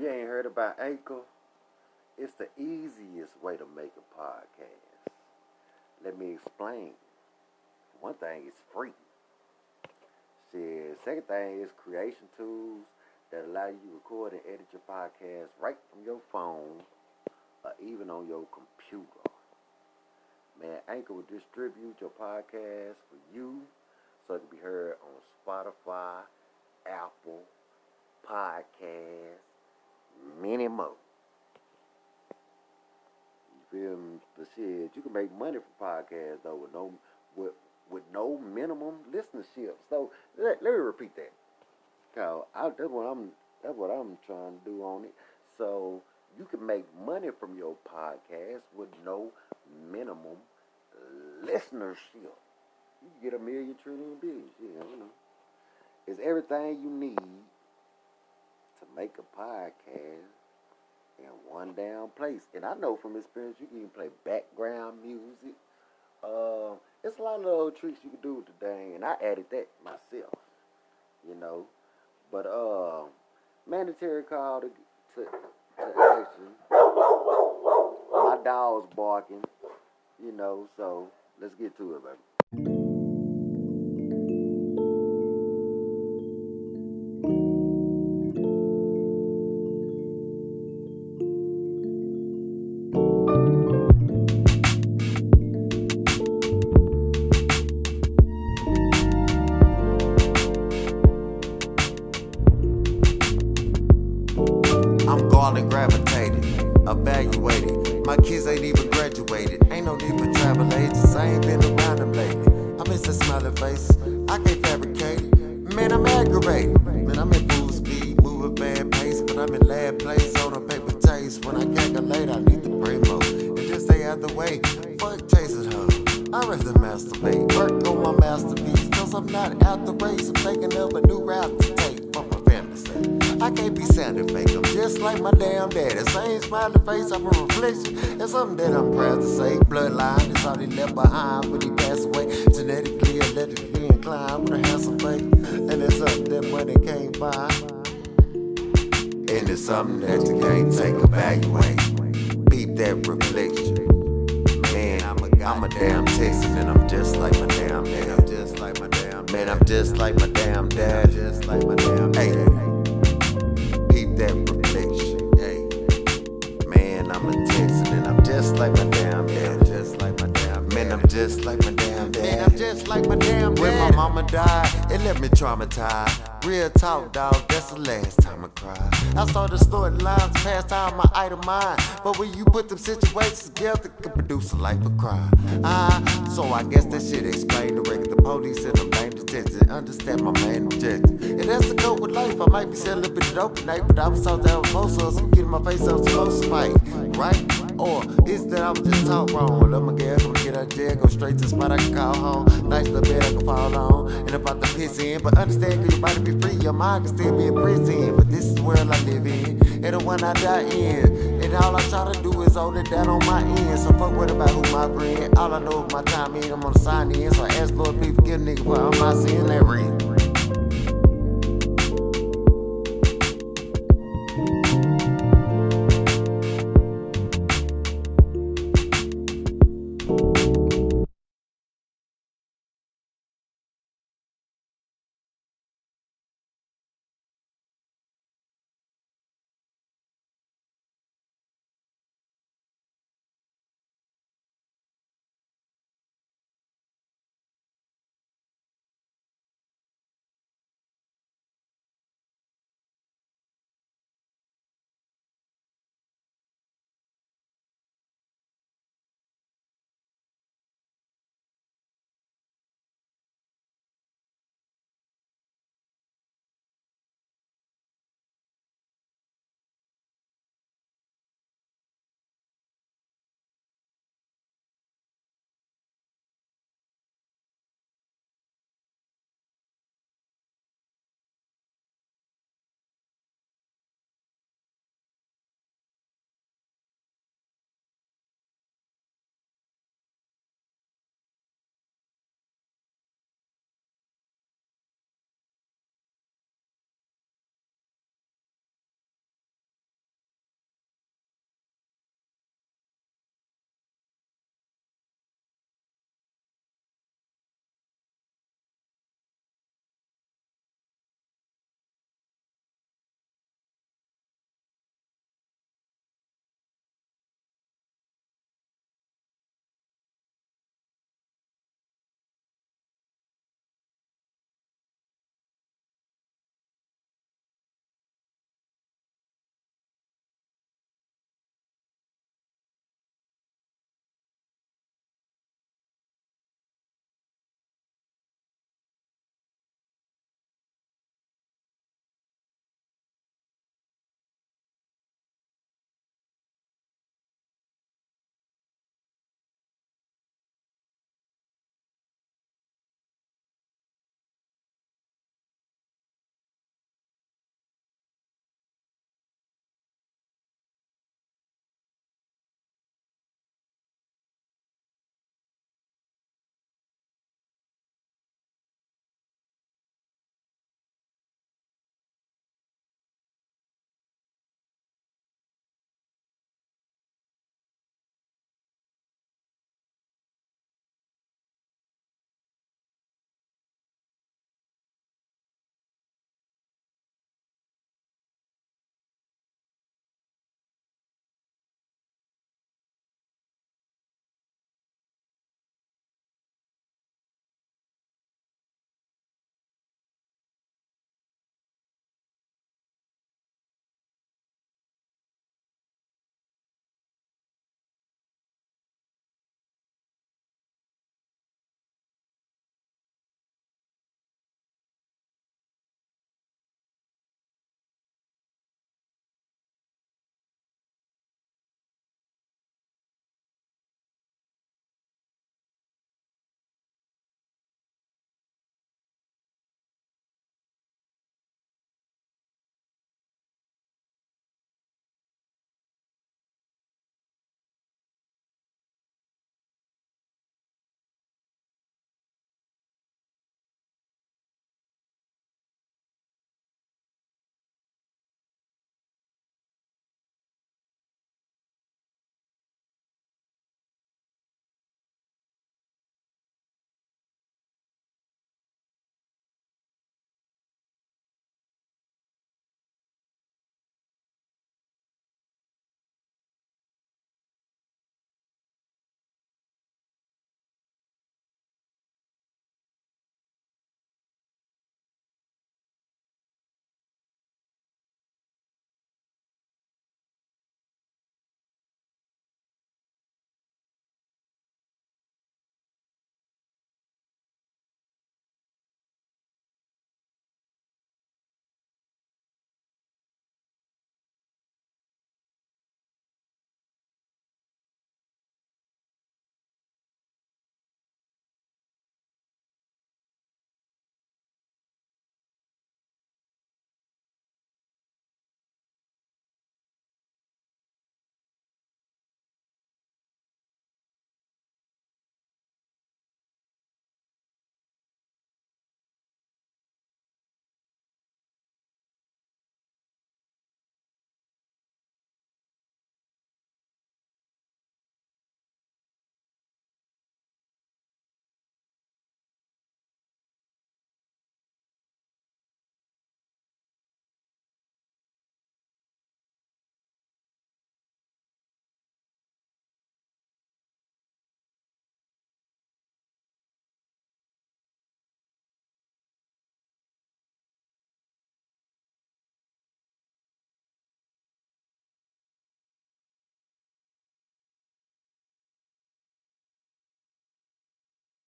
you ain't heard about Anchor, it's the easiest way to make a podcast. Let me explain. One thing is free. Shit. Second thing is creation tools that allow you to record and edit your podcast right from your phone or even on your computer. Man, Anchor will distribute your podcast for you so it can be heard on Spotify, Apple, Podcast, more. You feel me? But shit, you can make money from podcasts though with no with with no minimum listenership. So let, let me repeat that. Cause I, that's what I'm that's what I'm trying to do on it. So you can make money from your podcast with no minimum listenership. You can get a million, Yeah, you know. It's everything you need make a podcast in one damn place. And I know from experience you can even play background music. Uh, it's a lot of little tricks you can do with the and I added that myself. You know. But uh mandatory call to to, to action. My dog's barking, you know, so let's get to it, baby. I'm garlic gravitated, evaluated. My kids ain't even graduated. Ain't no need for travel agents. I ain't been around them lately. I miss a smiling face. I can't fabricate. Man, I'm aggravated. Man, I'm in full speed, moving bad pace, but I'm in lab place on a paper taste. When I calculate, I need the primo. And just stay out the way. Fuck chasing her. I rather masturbate. Work on my masterpiece. Cause I'm not out the race. I'm thinking of a new route to take. I can't be sounding fake. I'm just like my damn daddy. Same smiling face, I'm a reflection. It's something that I'm proud to say. Bloodline is all he left behind when he passed away. Genetically, electrically inclined with a handsome face. And it's something that money can't buy. And it's something that you can't take evaluate. Peep that reflection. Man, I'm a, I'm a damn Texan and I'm just like my damn dad. I'm just like my damn Man, I'm just like my damn dad. Just like my damn hey. That reflection. Hey. Man, I'm a Texan and I'm just like my damn dad. Just like my damn Man, I'm just like my damn dad. Man, I'm just like my damn dad. When my mama died, it left me traumatized. Real talk, dog, that's the last time I cried. I saw the storylines past time my item mind. But when you put them situations together, it can produce a life of crime. Ah, so I guess that shit explained the record. The police and the main detention. Understand my main objective. With life. I might be of dope tonight, but I was out there with most of us. I'm getting my face up to fight, right? Or is that I was just taught wrong? Well, I'm a girl, gonna get out jail, go straight to the spot I can call home. Nice little bed I can fall on, and about to piss in. But understand, cause your body be free, your mind can still be in prison. But this is the world I live in, and the one I die in. And all I try to do is hold it down on my end. So fuck what about who my friend? All I know is my time in, I'm on the sign in. So I ask Lord, please forgive nigga for all my sin that reason.